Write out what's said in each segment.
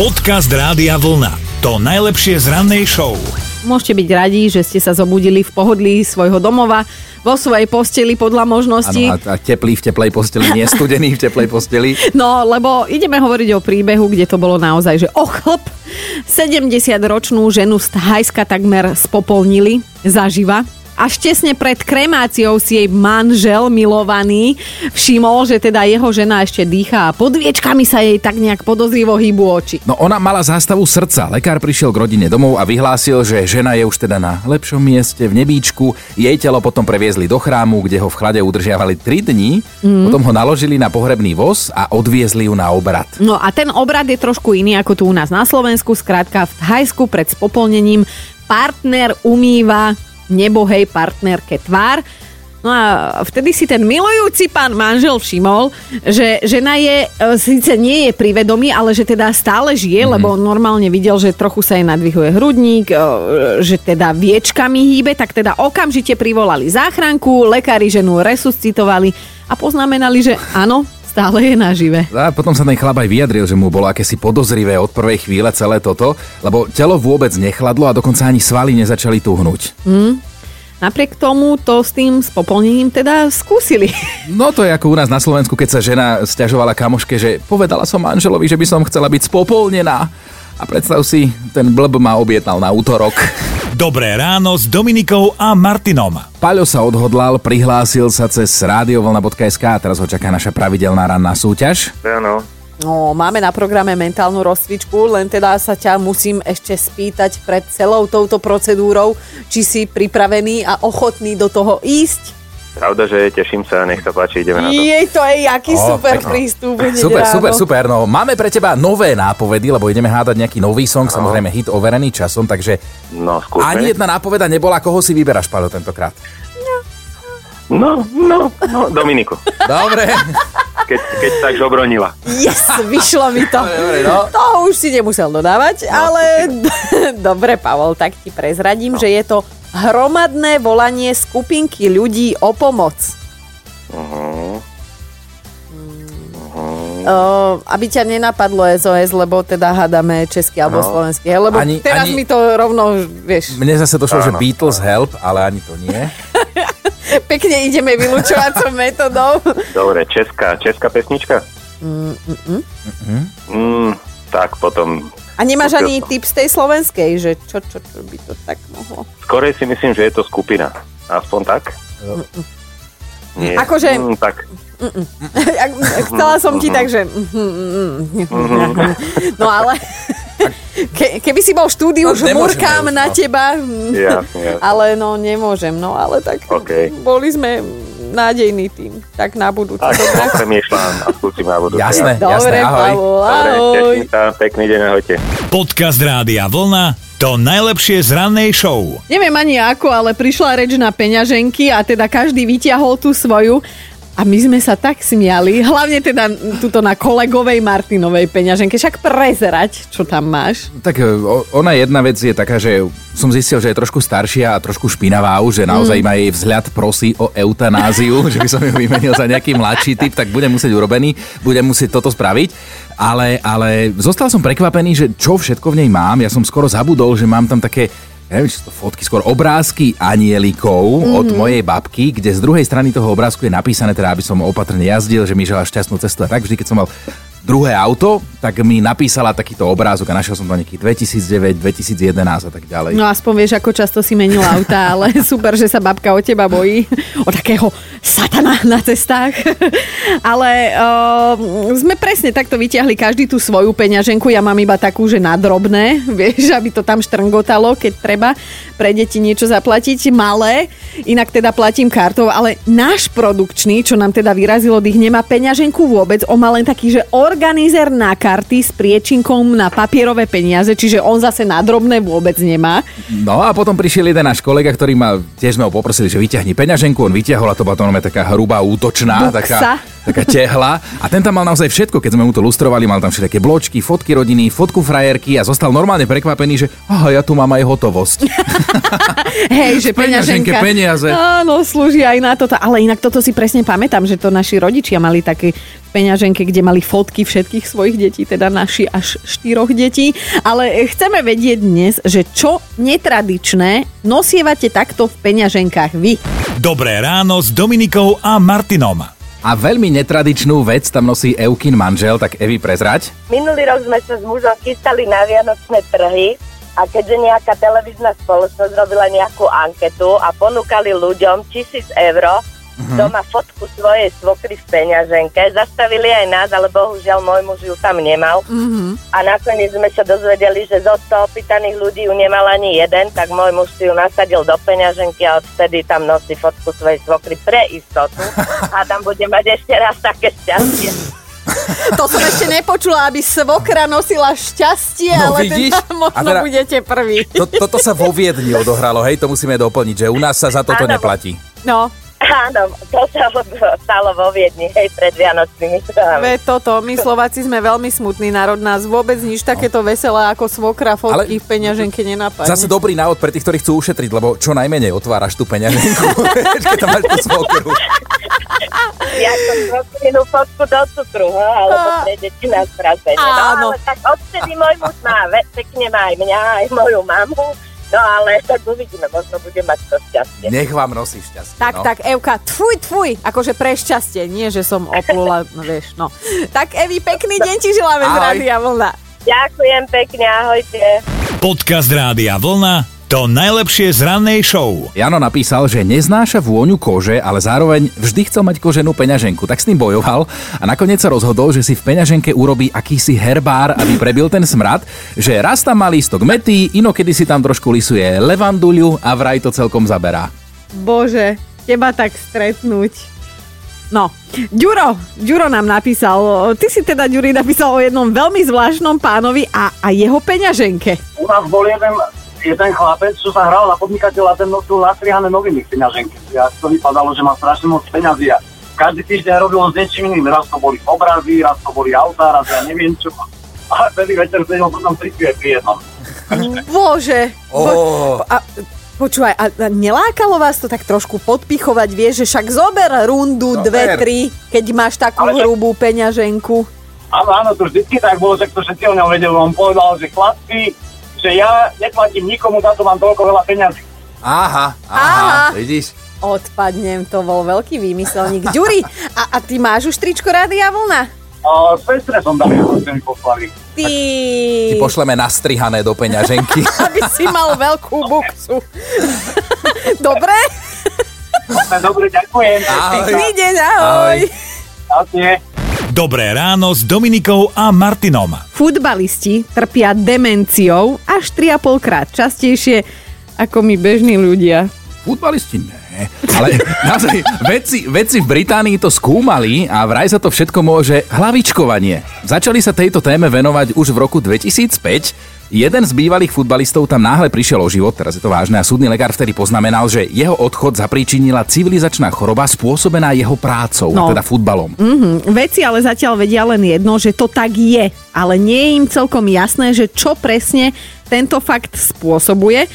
Podcast Rádia Vlna. To najlepšie z rannej show. Môžete byť radi, že ste sa zobudili v pohodlí svojho domova, vo svojej posteli podľa možností. Áno, a, a teplý v teplej posteli, nie studený v teplej posteli. No, lebo ideme hovoriť o príbehu, kde to bolo naozaj, že ochlp 70-ročnú ženu z Thajska takmer spopolnili zaživa až tesne pred kremáciou si jej manžel milovaný všimol, že teda jeho žena ešte dýcha a pod viečkami sa jej tak nejak podozrivo hýbu oči. No ona mala zástavu srdca. Lekár prišiel k rodine domov a vyhlásil, že žena je už teda na lepšom mieste v nebíčku. Jej telo potom previezli do chrámu, kde ho v chlade udržiavali 3 dní. Mm. Potom ho naložili na pohrebný voz a odviezli ju na obrad. No a ten obrad je trošku iný ako tu u nás na Slovensku. Skrátka v Thajsku pred spopolnením partner umýva nebohej partnerke tvár. No a vtedy si ten milujúci pán manžel všimol, že žena je, e, síce nie je pri vedomí, ale že teda stále žije, mm-hmm. lebo normálne videl, že trochu sa jej nadvihuje hrudník, e, že teda viečkami hýbe, tak teda okamžite privolali záchranku, lekári ženu resuscitovali a poznamenali, že áno, stále je nažive. A potom sa ten chlap aj vyjadril, že mu bolo akési podozrivé od prvej chvíle celé toto, lebo telo vôbec nechladlo a dokonca ani svaly nezačali tuhnúť. Mm. Napriek tomu to s tým spopolnením teda skúsili. No to je ako u nás na Slovensku, keď sa žena stiažovala kamoške, že povedala som manželovi, že by som chcela byť spopolnená. A predstav si, ten blb ma objednal na útorok. Dobré ráno s Dominikou a Martinom. Paľo sa odhodlal, prihlásil sa cez radiovolna.sk a teraz ho čaká naša pravidelná ranná súťaž. Áno. No, máme na programe mentálnu rozcvičku, len teda sa ťa musím ešte spýtať pred celou touto procedúrou, či si pripravený a ochotný do toho ísť. Pravda, že teším sa, nech sa páči, ideme na to. Jej, to je jaký Ó, super pekno. prístup. Super, ráno. super, super. No, máme pre teba nové nápovedy, lebo ideme hádať nejaký nový song, samozrejme hit overený časom, takže No, skúsme. ani jedna nápoveda nebola, koho si vyberáš, Paľo, tentokrát. No, no, no, Dominiku. Dobre. Keď, keď tak žobronila. Yes, vyšlo mi to. Dobre, no. To už si nemusel dodávať, ale dobre, Pavol, tak ti prezradím, že je to hromadné volanie skupinky ľudí o pomoc. Uh-huh. O, aby ťa nenapadlo SOS, lebo teda hádame česky alebo No. slovenský. Lebo Ani- teraz ani- mi to rovno, vieš, Mne zase došlo, že Áno. Beatles Help, ale ani to nie. pekne ideme vylúčovacou metodou. Dobre, česká, česká pesnička? Mm, tak potom... A nemáš ani tip z tej slovenskej, že čo, čo, čo by to tak mohlo? Skorej si myslím, že je to skupina. Aspoň tak? Nie. Akože- Mm, tak. Ak- Chcela som ti tak, že... No ale... Ke, keby si bol v štúdiu, No, už nemôžeme murkám už, na no. teba. Jasne, jasne. Ale no, nemôžem. No, ale tak OK. boli sme nádejný tým. Tak na budúce. Tak, Dobre. premýšľam a skúsim na budúce. Jasné, Dobre, jasné, ahoj. Pavol, Dobre, ahoj. teším sa, pekný deň, ahojte. Podcast Rádia Vlna. To najlepšie z rannej show. Neviem ani ako, ale prišla reč na peňaženky a teda každý vyťahol tú svoju. A my sme sa tak smiali, hlavne teda tuto na kolegovej Martinovej peňaženke. Však prezerať, čo tam máš. Tak e, ona jedna vec je taká, že som zistil, že je trošku staršia a trošku špinavá už, že naozaj Mm. má jej vzhľad prosí o eutanáziu, že by som ju vymenil za nejaký mladší typ, tak budem musieť urobený, budem musieť toto spraviť. Ale, ale zostal som prekvapený, že čo všetko v nej mám. Ja som skoro zabudol, že mám tam také neviem, či sú to fotky, skôr obrázky anielikov mm-hmm. od mojej babky, kde z druhej strany toho obrázku je napísané, teda aby som opatrne jazdil, že mi žela šťastnú cestu a tak. Vždy, keď som mal druhé auto, tak mi napísala takýto obrázok a našiel som to nejaký 2009, 2011 a tak ďalej. No aspoň vieš, ako často si menil auta, ale super, že sa babka o teba bojí. O takého satana na cestách. ale uh, sme presne takto vyťahli každý tú svoju peňaženku. Ja mám iba takú, že na drobné, vieš, aby to tam štrngotalo, keď treba pre deti niečo zaplatiť. Malé, inak teda platím kartou, ale náš produkčný, čo nám teda vyrazilo dých, nemá peňaženku vôbec. On má len taký, že organizer na karty s priečinkom na papierové peniaze, čiže on zase na drobné vôbec nemá. No a potom prišiel jeden náš kolega, ktorý ma tiež sme ho poprosili, že vyťahni peňaženku, on vyťahol a to bola to taká hrubá útočná, Buksa. taká, taká tehla. A ten tam mal naozaj všetko, keď sme mu to lustrovali, mal tam všetké bločky, fotky rodiny, fotku frajerky a zostal normálne prekvapený, že aha, ja tu mám aj hotovosť. Hej, že peňaženka. peniaze. Áno, slúži aj na toto. Ale inak toto si presne pamätám, že to naši rodičia mali také peňaženke, kde mali fotky všetkých svojich detí, teda naši až štyroch detí. Ale chceme vedieť dnes, že čo netradičné nosievate takto v peňaženkách vy. Dobré ráno s Dominikou a Martinom. A veľmi netradičnú vec tam nosí Eukin manžel, tak Evi prezrať. Minulý rok sme sa s mužom chystali na vianočné trhy a keďže nejaká televízna spoločnosť robila nejakú anketu a ponúkali ľuďom tisíc eur, uh-huh. doma fotku svojej svokry v peňaženke. Zastavili aj nás, ale bohužiaľ môj muž ju tam nemal. Uh-huh. A nakoniec sme sa dozvedeli, že zo 100 opýtaných ľudí ju nemal ani jeden, tak môj muž si ju nasadil do peňaženky a odvtedy tam nosí fotku svojej svokry pre istotu. A tam bude mať ešte raz také šťastie. To som ešte nepočula, aby svokra nosila šťastie, No, ale vidíš? teda možno teda- budete prvý. To, toto sa vo Viedni odohralo, hej, to musíme doplniť, že u nás sa za toto Áno. neplatí. No, Áno, to sa stalo vo Viedni, hej, pred Vianočnými ve toto, my Slováci sme veľmi smutný národ, nás vôbec nič takéto veselé ako svokra fotky Ale- v peňaženke nenapadne. Zase dobrý návod pre tých, ktorí chcú ušetriť, lebo čo najmenej otváraš tú peňaženku, keď tam máš tú svokru. ako svokrinú fotku do cukru, ho, alebo pre deti na spracenie. No ale tak odtedy môj muž má, pekne má aj mňa, aj moju mamu, no ale tak uvidíme, možno bude mať to šťastie. Nech vám nosí šťastie. Tak, no. tak, Evka, tfuj, tfuj, akože pre šťastie, nie, že som oplula, no vieš, no. Tak, Evi, pekný deň ti želáme z. Rádia Vlna. Ďakujem pekne, ahojte. Podcast Rádia Vlna to najlepšie z rannej show. Jano napísal, že neznáša vôňu kože, ale zároveň vždy chcel mať koženú peňaženku, tak s tým bojoval a nakoniec sa rozhodol, že si v peňaženke urobí akýsi herbár, aby prebil ten smrad, že raz tam má lístok mety, inokedy si tam trošku lisuje levanduľu a vraj to celkom zaberá. Bože, teba tak stretnúť. No, Ďuro, Ďuro nám napísal, ty si teda, Ďuri, napísal o jednom veľmi zvláštnom pánovi a, a jeho peňaženke. U nás bol jeden, jeden chlapec, čo sa hral na podnikateľa, ten nosil nastrihané noviny v peňaženke. Ja to vypadalo, že má strašne moc peňazí a každý týždeň robil s niečím iným. Raz to boli obrazy, raz to boli autá, raz ja neviem čo. A celý večer sedel potom pri pri jednom. Bože. Ó. a, počúvaj, a, a nelákalo vás to tak trošku podpichovať, vieš, že však zober rundu, Zober. dve, tri, keď máš takú Ale hrubú peňaženku. Áno, áno, to vždycky tak bolo, že to všetci o ňom vedeli. On povedal, že chlapci, že ja neplatím nikomu, za to mám toľko veľa peňazí. Aha, aha, Aha. vidíš? Odpadnem, to bol veľký výmyselník. Ďuri, a, a ty máš už tričko Rádia Vlna? A sestre som dal, ako ste mi poslali. Ty, Ti pošleme nastrihané do peňaženky. aby si mal veľkú buksu. Dobre? Dobre, ďakujem. Ahoj. Pekný deň, ahoj. Ahoj. Ahojte. Dobré ráno s Dominikou a Martinom. Futbalisti trpia demenciou až 3,5 krát častejšie ako my bežní ľudia. Futbalisti nie. Ale naozaj, vedci, vedci v Británii to skúmali a vraj sa to všetko môže hlavičkovanie. Začali sa tejto téme venovať už v roku 2005. Jeden z bývalých futbalistov tam náhle prišiel o život, teraz je to vážne, a súdny lekár vtedy poznamenal, že jeho odchod zapríčinila civilizačná choroba spôsobená jeho prácou, No. teda futbalom. Mhm, veci ale zatiaľ vedia len jedno, že to tak je, ale nie je im celkom jasné, že čo presne tento fakt spôsobuje.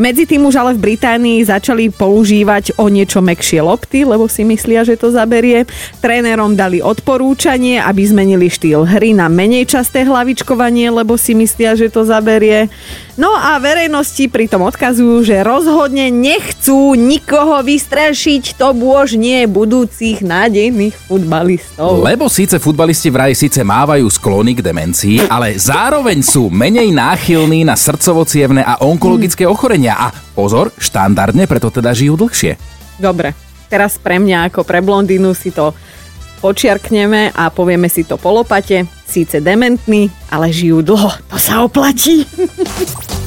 Medzi tým už ale v Británii začali používať o niečo mekšie lopty, lebo si myslia, že to zaberie. Trénerom dali odporúčanie, aby zmenili štýl hry na menej časté hlavičkovanie, lebo si myslia, že to zaberie. No a verejnosti pritom odkazujú, že rozhodne nechcú nikoho vystrašiť, to bôž nie budúcich nádejných futbalistov. Lebo síce futbalisti vraj síce mávajú sklony k demencii, ale zároveň sú menej náchylní na srdcovo a onkologické ochorenia. A pozor, štandardne preto teda žijú dlhšie. Dobre, teraz pre mňa ako pre blondínu si to počiarkneme a povieme si to po lopate. Síce dementní, ale žijú dlho. To sa oplatí.